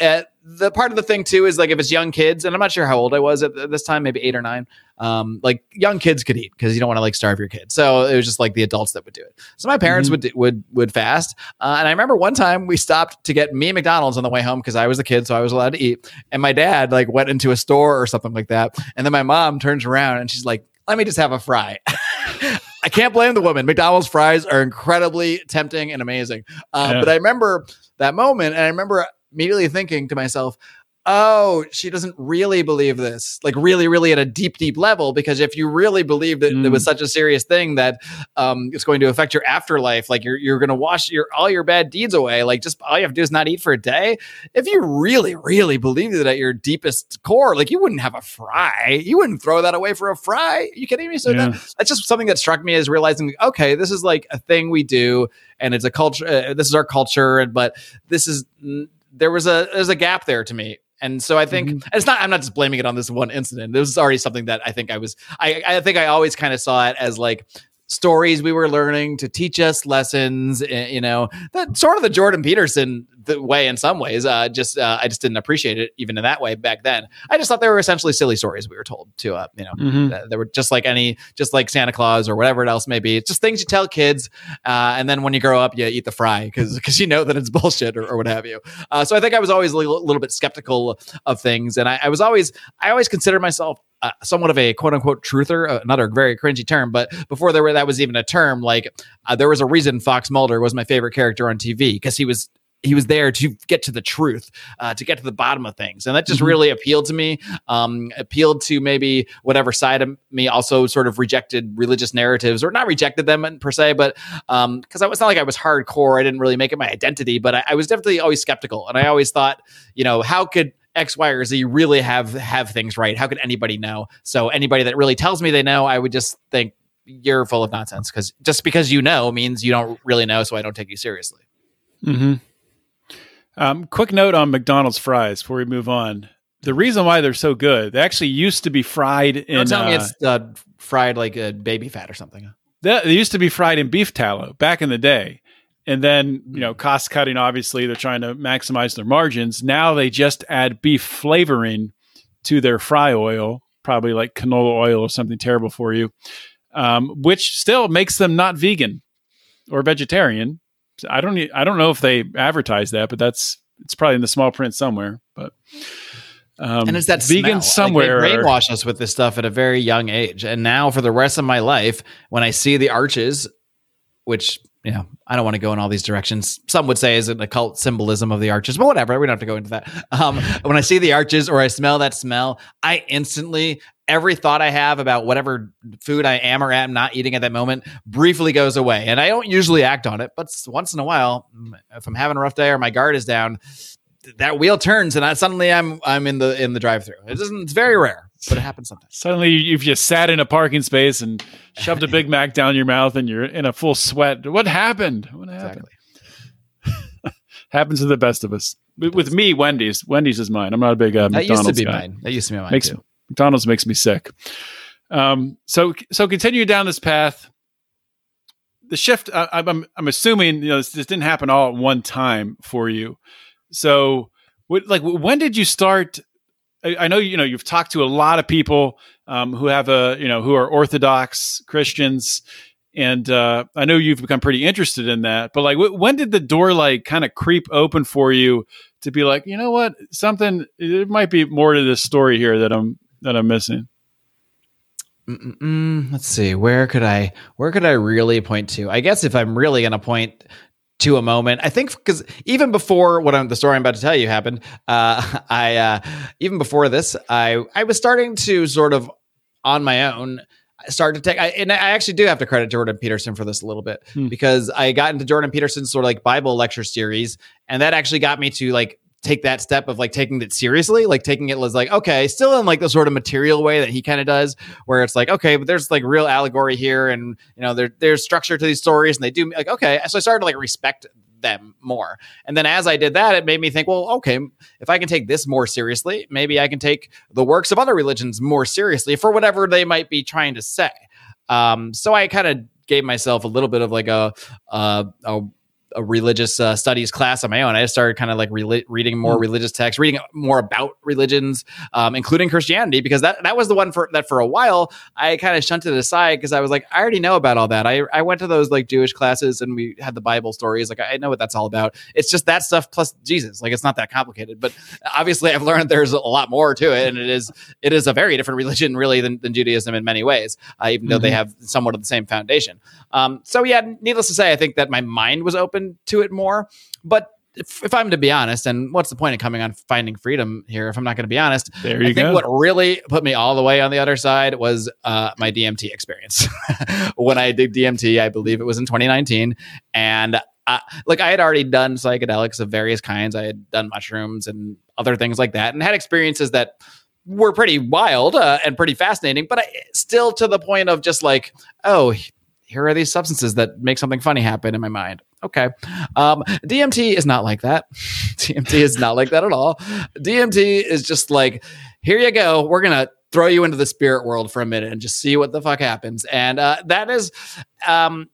uh, the part of the thing too is like if it's young kids, and I'm not sure how old I was at this time, maybe eight or nine. Um, like young kids could eat because you don't want to like starve your kids. So it was just like the adults that would do it. So my parents Mhm. would would would fast, uh, and I remember one time we stopped to get me McDonald's on the way home because I was a kid, so I was allowed to eat. And my dad like went into a store or something like that, and then my mom turns around and she's like, "Let me just have a fry." I can't blame the woman. McDonald's fries are incredibly tempting and amazing. Uh, Yeah. But I remember that moment, and I remember immediately thinking to myself, oh, she doesn't really believe this, like really, really at a deep, deep level. Because if you really believe that it was Mm. such a serious thing that um, it's going to affect your afterlife, like you're you're going to wash your all your bad deeds away, like just all you have to do is not eat for a day. If you really, really believe that at your deepest core, like you wouldn't have a fry, you wouldn't throw that away for a fry. Are you kidding me? So Yeah. that, that's just something that struck me as realizing, okay, this is like a thing we do, and it's a culture. Uh, this is our culture, and but this is mm, there was a there's a gap there to me. And so I think mm-hmm. and it's not. I'm not just blaming it on this one incident. This is already something that I think I was. I I think I always kind of saw it as like stories we were learning to teach us lessons. eh, You know, that sort of the Jordan Peterson the way in some ways. Uh, just uh, I just didn't appreciate it even in that way back then. I just thought they were essentially silly stories we were told to. Uh, you know, Mhm. uh, they were just like any, just like Santa Claus or whatever it else may be. It's just things you tell kids, uh, and then when you grow up, you eat the fry because because you know that it's bullshit or, or what have you. Uh, so I think I was always a little, little bit skeptical of things, and I, I was always I always considered myself. Uh, somewhat of a quote unquote truther, uh, another very cringy term, but before there were that was even a term, like uh, there was a reason Fox Mulder was my favorite character on TV because he was he was there to get to the truth, uh, to get to the bottom of things, and that just Mhm. really appealed to me. Um, appealed to maybe whatever side of me also sort of rejected religious narratives, or not rejected them per se, but because I was not like I was hardcore. I didn't really make it my identity, but I, I was definitely always skeptical, and I always thought, you know, how could X, Y, or Z you really have have things right? How could anybody know? So anybody that really tells me they know, I would just think you're full of nonsense because just because you know means you don't really know, so I don't take you seriously. hmm Um, quick note on McDonald's fries before we move on. The reason why they're so good, they actually used to be fried in. Don't tell me uh, it's uh, fried like a baby fat or something. They, they used to be fried in beef tallow back in the day. And then, you know, cost cutting, obviously, they're trying to maximize their margins. Now they just add beef flavoring to their fry oil, probably like canola oil or something terrible for you, um, which still makes them not vegan or vegetarian. I don't, I don't know if they advertise that, but that's it's probably in the small print somewhere. But um, and it's that vegan smell. somewhere. Like they brainwash us with this stuff at a very young age, and now for the rest of my life, when I see the arches, which know, I don't want to go in all these directions. Some would say is an occult symbolism of the arches, but whatever. We don't have to go into that. Um, when I see the arches or I smell that smell, I instantly every thought I have about whatever food I am or am not eating at that moment briefly goes away, and I don't usually act on it. But once in a while, mm, if I'm having a rough day or my guard is down, that wheel turns and I suddenly I'm I'm in the in the drive through. It doesn't. It's very rare, but it happens sometimes. Suddenly, you've just sat in a parking space and shoved a Big Mac down your mouth, and you're in a full sweat. What happened? What happened? Exactly. Happens to the best of us. With, me, Wendy's. Wendy's is mine. I'm not a big uh, That McDonald's used to be guy. mine. That used to be mine Makes too. McDonald's makes me sick. Um, so so continue down this path. The shift. I, I'm I'm assuming you know this, this didn't happen all at one time for you. So what like when did you start? I, know you know you've talked to a lot of people um, who have a you know who are Orthodox Christians, and uh, I know you've become pretty interested in that. But like, wh- when did the door like kind of creep open for you to be like, you know what, something? There might be more to this story here that I'm that I'm missing. Mm-mm-mm. Let's see. Where could I where could I really point to? I guess if I'm really going to point to a moment, I think because even before what I'm the story I'm about to tell you happened, uh, I uh, even before this, I I was starting to sort of on my own start to take I, and I actually do have to credit Jordan Peterson for this a little bit Hmm. because I got into Jordan Peterson's sort of like Bible lecture series and that actually got me to like take that step of like taking it seriously like taking it as like okay still in like the sort of material way that he kind of does where it's like okay but there's like real allegory here and you know there, there's structure to these stories and they do like okay so i started to like respect them more. And then as i did that it made me think well okay if i can take this more seriously maybe i can take the works of other religions more seriously for whatever they might be trying to say. Um so i kind of gave myself a little bit of like a uh, a a religious uh, studies class on my own. I just started kind of like reli- reading more Hmm. religious texts, reading more about religions, um, including Christianity, because that that was the one for that for a while I kind of shunted aside because I was like, I already know about all that. I I went to those like Jewish classes and we had the Bible stories. Like I know what that's all about. It's just that stuff plus Jesus. Like it's not that complicated. But obviously, I've learned there's a lot more to it, and it is it is a very different religion really than, than Judaism in many ways, uh, even though they Mhm. have somewhat of the same foundation. Um, so yeah, needless to say, I think that my mind was open to it more. But if, if I'm to be honest, and what's the point of coming on Finding Freedom here if I'm not going to be honest? There you I think go. what really put me all the way on the other side was uh, my DMT experience. when I did DMT, I believe it was in 2019, and uh, like I had already done psychedelics of various kinds. I had done mushrooms and other things like that, and had experiences that were pretty wild uh, and pretty fascinating, but I, still to the point of just like, oh, here are these substances that make something funny happen in my mind. Okay. Um, DMT is not like that. DMT is not like that at all. DMT is just like, here you go. We're going to throw you into the spirit world for a minute and just see what the fuck happens. And uh, that is, um,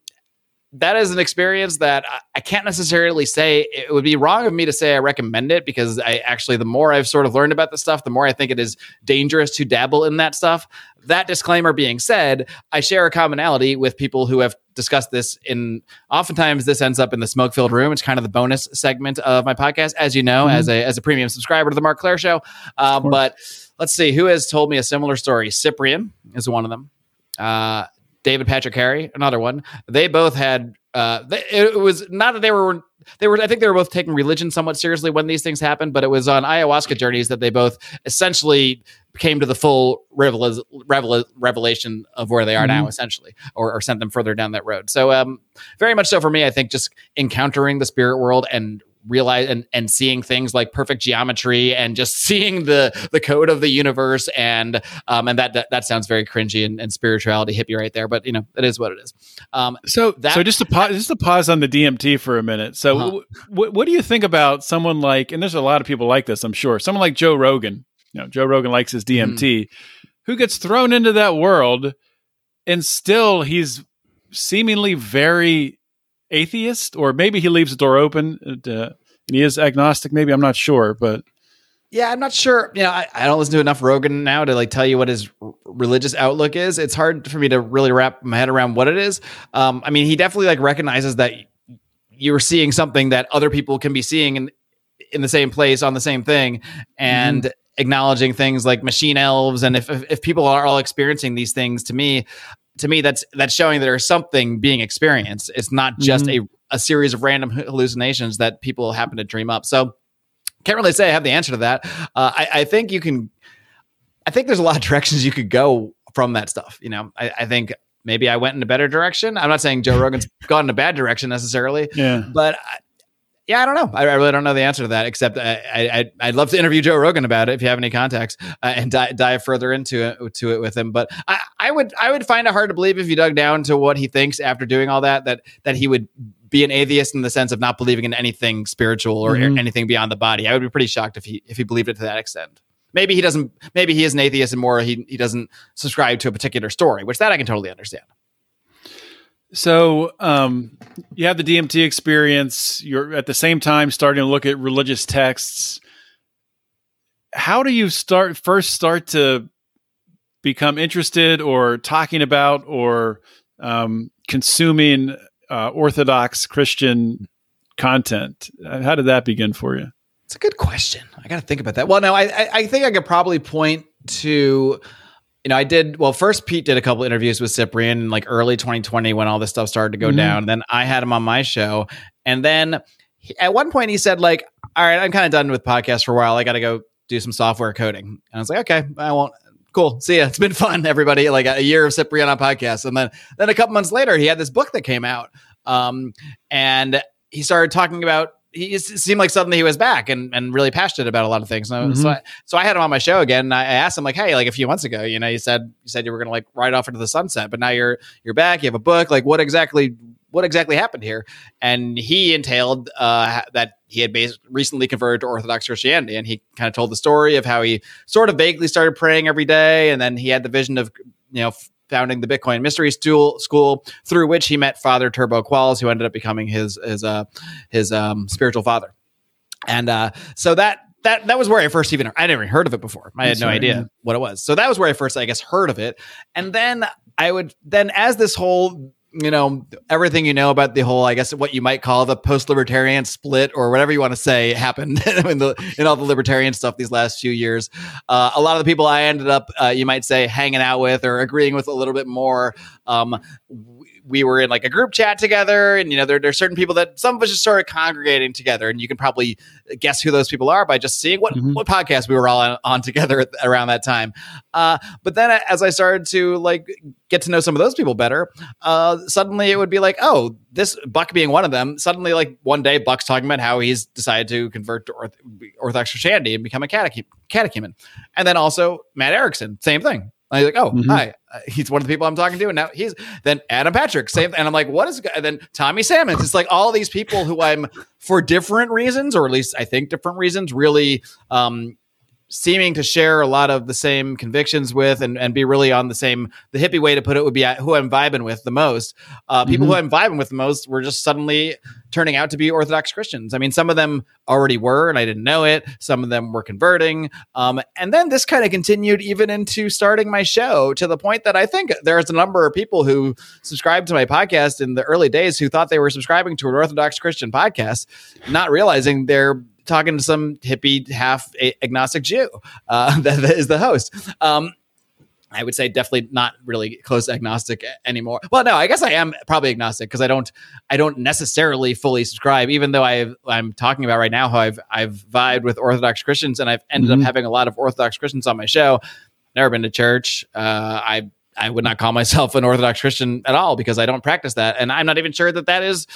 that is an experience that I- can't necessarily say it would be wrong of me to say I recommend it because I actually, the more I've sort of learned about the stuff, the more I think it is dangerous to dabble in that stuff. That disclaimer being said, I share a commonality with people who have discussed this in oftentimes this ends up in the smoke filled room. It's kind of the bonus segment of my podcast, as you know, as a as a premium subscriber to the Marc Clair show. Uh, but let's see who has told me a similar story. Cyprian is one of them. Uh, David Patrick Harry, another one. They both had. Uh, they, it was not that they were. They were. I think they were both taking religion somewhat seriously when these things happened. But it was on ayahuasca journeys that they both essentially came to the full revel- revel- revelation of where they are now, essentially, or, or sent them further down that road. So, um, very much so for me. I think just encountering the spirit world and realize and, and seeing things like perfect geometry and just seeing the the code of the universe and um and that that, that sounds very cringy and, and spirituality hippie right there but you know it is what it is um So, That- so just to pause, just to pause on the DMT for a minute. So, Uh-huh. w- w- what do you think about someone like? And there's a lot of people like this, I'm sure. Someone like Joe Rogan. You know, Joe Rogan likes his DMT, Mm-hmm. who gets thrown into that world, and still he's seemingly very atheist, or maybe he leaves the door open. Uh, and he is agnostic. Maybe I'm not sure, but Yeah, I'm not sure. You know, I, I don't listen to enough Rogan now to like tell you what his r- religious outlook is. It's hard for me to really wrap my head around what it is. Um, I mean, he definitely like recognizes that you're seeing something that other people can be seeing in in the same place on the same thing, and acknowledging things like machine elves. And if, if if people are all experiencing these things, to me, to me, that's that's showing that there's something being experienced. It's not just a a series of random hallucinations that people happen to dream up. So can't really say I have the answer to that. Uh, I, I think you can. I think there's a lot of directions you could go from that stuff. You know, I, I think maybe I went in a better direction. I'm not saying Joe Rogan's gone in a bad direction necessarily, yeah. but I, yeah, I don't know. I, I really don't know the answer to that. Except I, I, I'd, I'd love to interview Joe Rogan about it if you have any contacts uh, and di- dive further into it to it with him. But I, I would I would find it hard to believe if you dug down to what he thinks after doing all that that that he would be an atheist in the sense of not believing in anything spiritual or Mhm. anything beyond the body. I would be pretty shocked if he if he believed it to that extent. Maybe he doesn't. Maybe he is an atheist and more he he doesn't subscribe to a particular story, which that I can totally understand. So um, you have the DMT experience. You're at the same time starting to look at religious texts. How do you start first start to become interested or talking about or um, consuming uh, Orthodox Christian content? Uh, How did that begin for you? It's a good question. I got to think about that. Well, no, I, I I think I could probably point to, you know, I did. Well, first Pete did a couple interviews with Cyprian in like early 2020 when all this stuff started to go Mhm. down. Then I had him on my show, and then he, at one point he said like, "All right, I'm kind of done with podcasts for a while. I got to go do some software coding." And I was like, "Okay, I won't." Cool. See ya. It's been fun, everybody. Like a year of Cyprian on podcasts, and then then a couple months later, he had this book that came out, um, and he started talking about he seemed like suddenly he was back and, and really passionate about a lot of things. And I- So, I, so I had him on my show again. And I asked him like, Hey, like a few months ago, you know, you said, you said you were going to like ride off into the sunset, but now you're, you're back. You have a book. Like what exactly, what exactly happened here? And he entailed, uh, that he had bas- recently converted to Orthodox Christianity. And he kind of told the story of how he sort of vaguely started praying every day. And then he had the vision of, you know, founding the Bitcoin Mystery School, school through which he met Father Turbo Qualls, who ended up becoming his his uh, his um, spiritual father. And uh, so that that that was where I first even I never heard of it before. I had That's no right, idea yeah. what it was. So that was where I first I guess heard of it. And then I would then as this whole you know everything you know about the whole I guess what you might call the post-libertarian split or whatever you want to say happened in the in all the libertarian stuff these last few years. Uh, a lot of the people I ended up uh, you might say hanging out with or agreeing with a little bit more. Um, we- we were in like a group chat together, and you know there there's certain people that some of us just started congregating together, and you can probably guess who those people are by just seeing what Mhm. what podcast we were all on, on together at, around that time. Uh, but then as I started to like get to know some of those people better, uh, suddenly it would be like, oh, this Buck being one of them. Suddenly, like one day, Buck's talking about how he's decided to convert to Orth- Orthodox Christianity and become a catechu- catechumen, and then also Matt Erickson, same thing. He's like, oh, Mhm. hi, uh, he's one of the people I'm talking to, and now he's then Adam Patrick, same, and I'm like, what is? And then Tommy Salmons. It's like all these people who I'm for different reasons, or at least I think different reasons, really um, seeming to share a lot of the same convictions with and, and be really on the same the hippie way to put it would be who i'm vibing with the most. Uh, people Mhm. who i'm vibing with the most were just suddenly turning out to be orthodox christians. I mean some of them already were and i didn't know it. Some of them were converting. Um, and then this kind of continued even into starting my show to the point that i think there's a number of people who subscribed to my podcast in the early days who thought they were subscribing to an orthodox christian podcast not realizing they're talking to some hippie half agnostic Jew uh, that, that is the host. Um, I would say definitely not really close agnostic anymore. Well, no, I guess I am probably agnostic because I don't I don't necessarily fully subscribe, even though I I'm talking about right now how I've I've vibed with Orthodox Christians and I've ended Mhm. up having a lot of Orthodox Christians on my show. Never been to church. Uh, I I would not call myself an Orthodox Christian at all because I don't practice that, and I'm not even sure that that is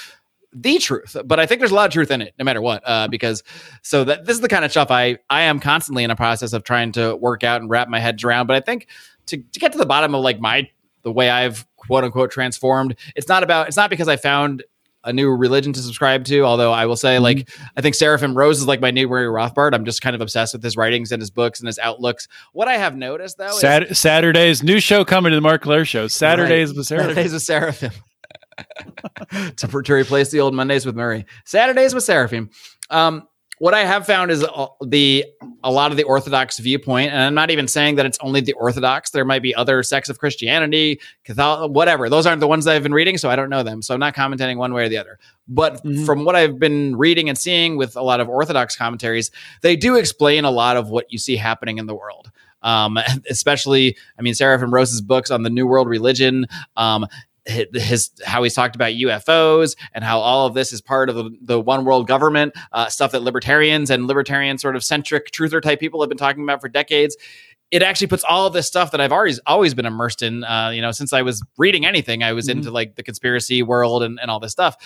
the truth. But I think there's a lot of truth in it, no matter what. Uh, because so that this is the kind of stuff I I am constantly in a process of trying to work out and wrap my head around. But I think to to get to the bottom of like my the way I've quote unquote transformed, it's not about it's not because I found a new religion to subscribe to. Although I will say, like, I think Seraphim Rose is like my new Murray Rothbard. I'm just kind of obsessed with his writings and his books and his outlooks. What I have noticed though, is Saturdays, new show coming to the Marc Clair show. Saturdays Right. with Sarah. Saturdays with Seraphim. to, to replace the old Mondays with Murray. Saturdays with Seraphim. Um, what I have found is the a lot of the Orthodox viewpoint, and I'm not even saying that it's only the Orthodox. There might be other sects of Christianity, Catholic, whatever. Those aren't the ones that I've been reading, so I don't know them. So I'm not commenting one way or the other. But Mhm. from what I've been reading and seeing with a lot of Orthodox commentaries, they do explain a lot of what you see happening in the world. Um, especially, I mean, Seraphim Rose's books on the New World religion, um, his, how he's talked about UFOs and how all of this is part of the, the one world government uh, stuff that libertarians and libertarian sort of centric truther type people have been talking about for decades. It actually puts all of this stuff that I've always always been immersed in. Uh, you know, since I was reading anything, I was Mhm. into like the conspiracy world and, and all this stuff.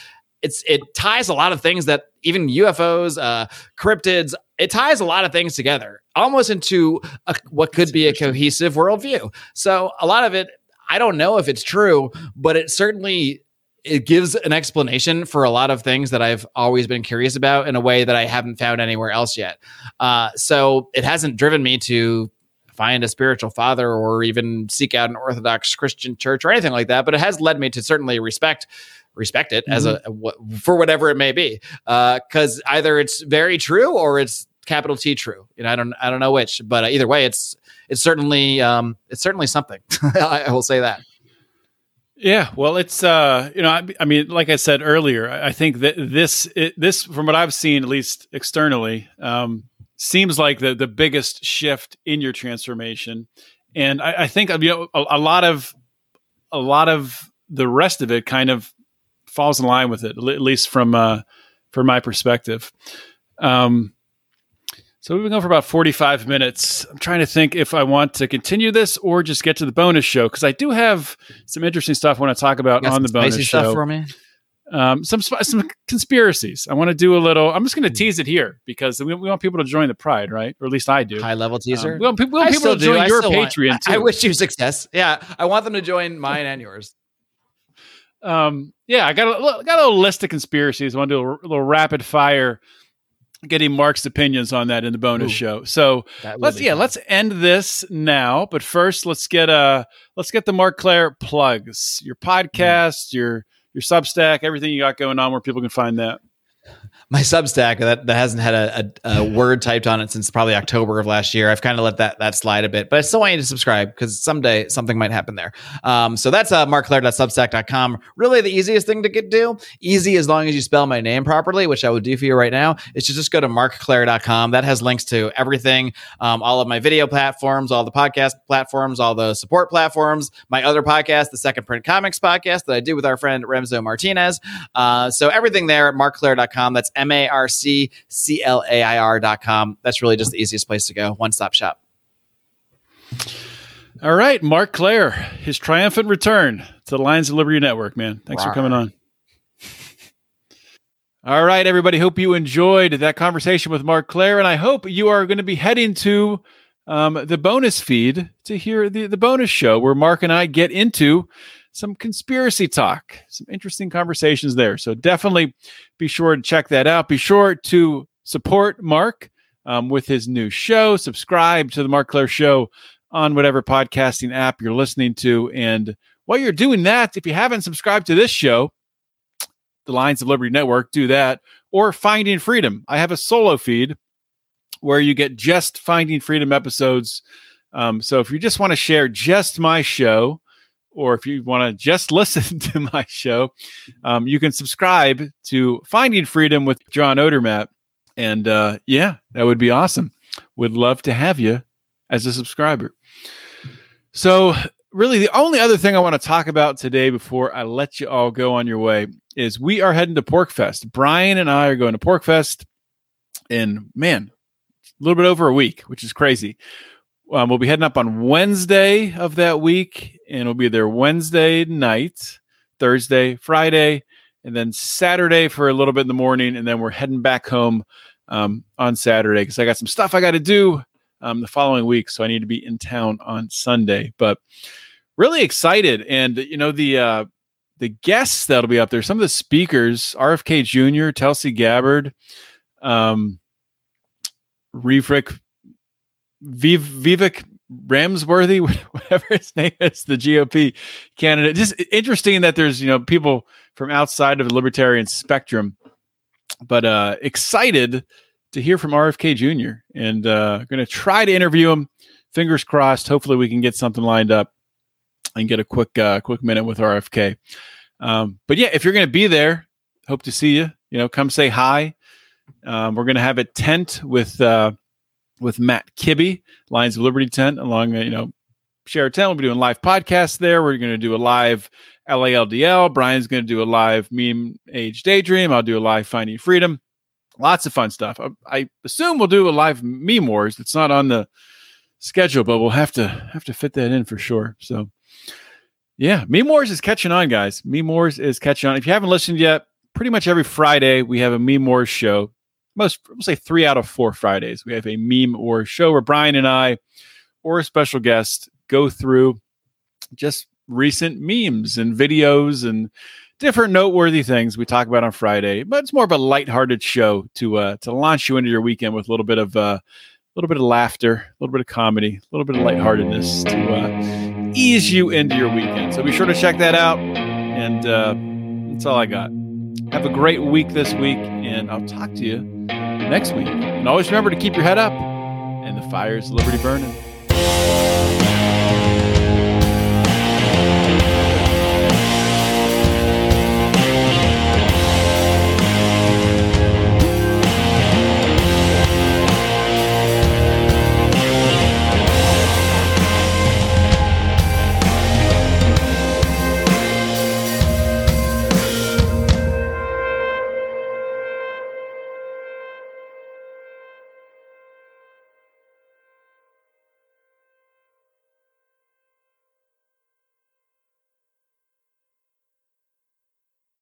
It's it ties a lot of things that even UFOs, uh, cryptids, it ties a lot of things together, almost into a, what could be a cohesive worldview. So a lot of it, I don't know if it's true, but it certainly it gives an explanation for a lot of things that I've always been curious about in a way that I haven't found anywhere else yet. Uh, so it hasn't driven me to find a spiritual father or even seek out an Orthodox Christian church or anything like that, but it has led me to certainly respect respect it as a, wh- for whatever it may be because either it's very true or it's capital T true. You know, I don't I don't know which, but uh, either way, it's it's certainly um, it's certainly something. I, I will say that. Yeah, well, it's uh, you know, I, I mean, like I said earlier, I I think that this it, this from what I've seen, at least externally, um, seems like the the biggest shift in your transformation, and I, I think you know a, a lot of a lot of the rest of it kind of falls in line with it, at least from uh, from my perspective. Um, so we've been going for about 45 minutes. I'm trying to think if I want to continue this or just get to the bonus show because I do have some interesting stuff I want to talk about on the bonus spicy show. stuff for me. um, some some conspiracies. I want to do a little. I'm just going to tease it here because we, we want people to join the pride, right? Or at least I do. High level teaser. Um, we want, we want people to do. join I your want- Patreon I, I wish you success. Yeah, I want them to join mine and yours. um, yeah, I got a got a little list of conspiracies. I want to do a little rapid fire, getting Marc's opinions on that in the bonus Ooh. show. So let's yeah, fun. let's end this now. But first, let's get uh let's get the Marc Clair plugs. Your podcast, your your Substack, everything you got going on, where people can find that. my Substack that, that hasn't had a, a, a word typed on it since probably October of last year. I've kind of let that that slide a bit, but I still want you to subscribe because someday something might happen there. Um, so that's uh, marcclair.substack.com. Really, the easiest thing to get do, easy as long as you spell my name properly, which I will do for you right now, is to just go to marcclair.com. That has links to everything, um, all of my video platforms, all the podcast platforms, all the support platforms, my other podcast, the Second Print Comics podcast that I do with our friend Remzo Martinez. Uh, so everything there at marcclair.com. That's M A R C C L A I R.com. That's really just the easiest place to go. One stop shop. All right, Marc Clair, his triumphant return to the Lions of Liberty Network, man. Thanks for coming on. All right, everybody. Hope you enjoyed that conversation with Marc Clair, and I hope you are going to be heading to um, the bonus feed to hear the, the bonus show where Marc and I get into some conspiracy talk, some interesting conversations there. So definitely be sure to check that out. Be sure to support Marc um, with his new show. Subscribe to the Marc Clair Show on whatever podcasting app you're listening to. And while you're doing that, if you haven't subscribed to this show, the Lions of Liberty Network, do that. Or Finding Freedom. I have a solo feed where you get just Finding Freedom episodes. Um, so if you just want to share just my show, or if you want to just listen to my show, um, you can subscribe to Finding Freedom with John Odermatt. And uh, yeah, that would be awesome. Would love to have you as a subscriber. So, really, the only other thing I want to talk about today before I let you all go on your way is we are heading to PorcFest. Brian and I are going to PorcFest in, man, a little bit over a week, which is crazy. Um, we'll be heading up on Wednesday of that week, and we'll be there Wednesday night, Thursday, Friday, and then Saturday for a little bit in the morning, and then we're heading back home um, on Saturday because I got some stuff I got to do um, the following week, so I need to be in town on Sunday. But really excited, and you know the uh, the guests that'll be up there. Some of the speakers: RFK Jr., Tulsi Gabbard, um, Revrick, Viv, Vivek Ramsworthy, whatever his name is, the GOP candidate. Just interesting that there's you know people from outside of the libertarian spectrum, but uh, excited to hear from RFK Jr. and uh, going to try to interview him. Fingers crossed. Hopefully, we can get something lined up and get a quick uh, quick minute with RFK. Um, but yeah, if you're going to be there, hope to see you. You know, come say hi. Um, we're going to have a tent with uh, with Matt Kibbe, Lions of Liberty tent, along the, you know share tent. We'll be doing live podcasts there. We're going to do a live LALDL. Brian's going to do a live Meme Age Daydream. I'll do a live Finding Freedom. Lots of fun stuff. I, I assume we'll do a live Meme Wars. It's not on the schedule, but we'll have to have to fit that in for sure. So yeah, Meme Wars is catching on, guys. Meme Wars is catching on. If you haven't listened yet, pretty much every Friday we have a Meme Wars show. Most we'll say three out of four Fridays we have a Meme Wars show where Brian and I, or a special guest, go through just recent memes and videos and different noteworthy things we talk about on Friday. But it's more of a lighthearted show to uh, to launch you into your weekend with a little bit of uh, a little bit of laughter, a little bit of comedy, a little bit of lightheartedness to uh, ease you into your weekend. So be sure to check that out. And uh, that's all I got. Have a great week this week, and I'll talk to you next week. And always remember to keep your head up and the fires of liberty burning.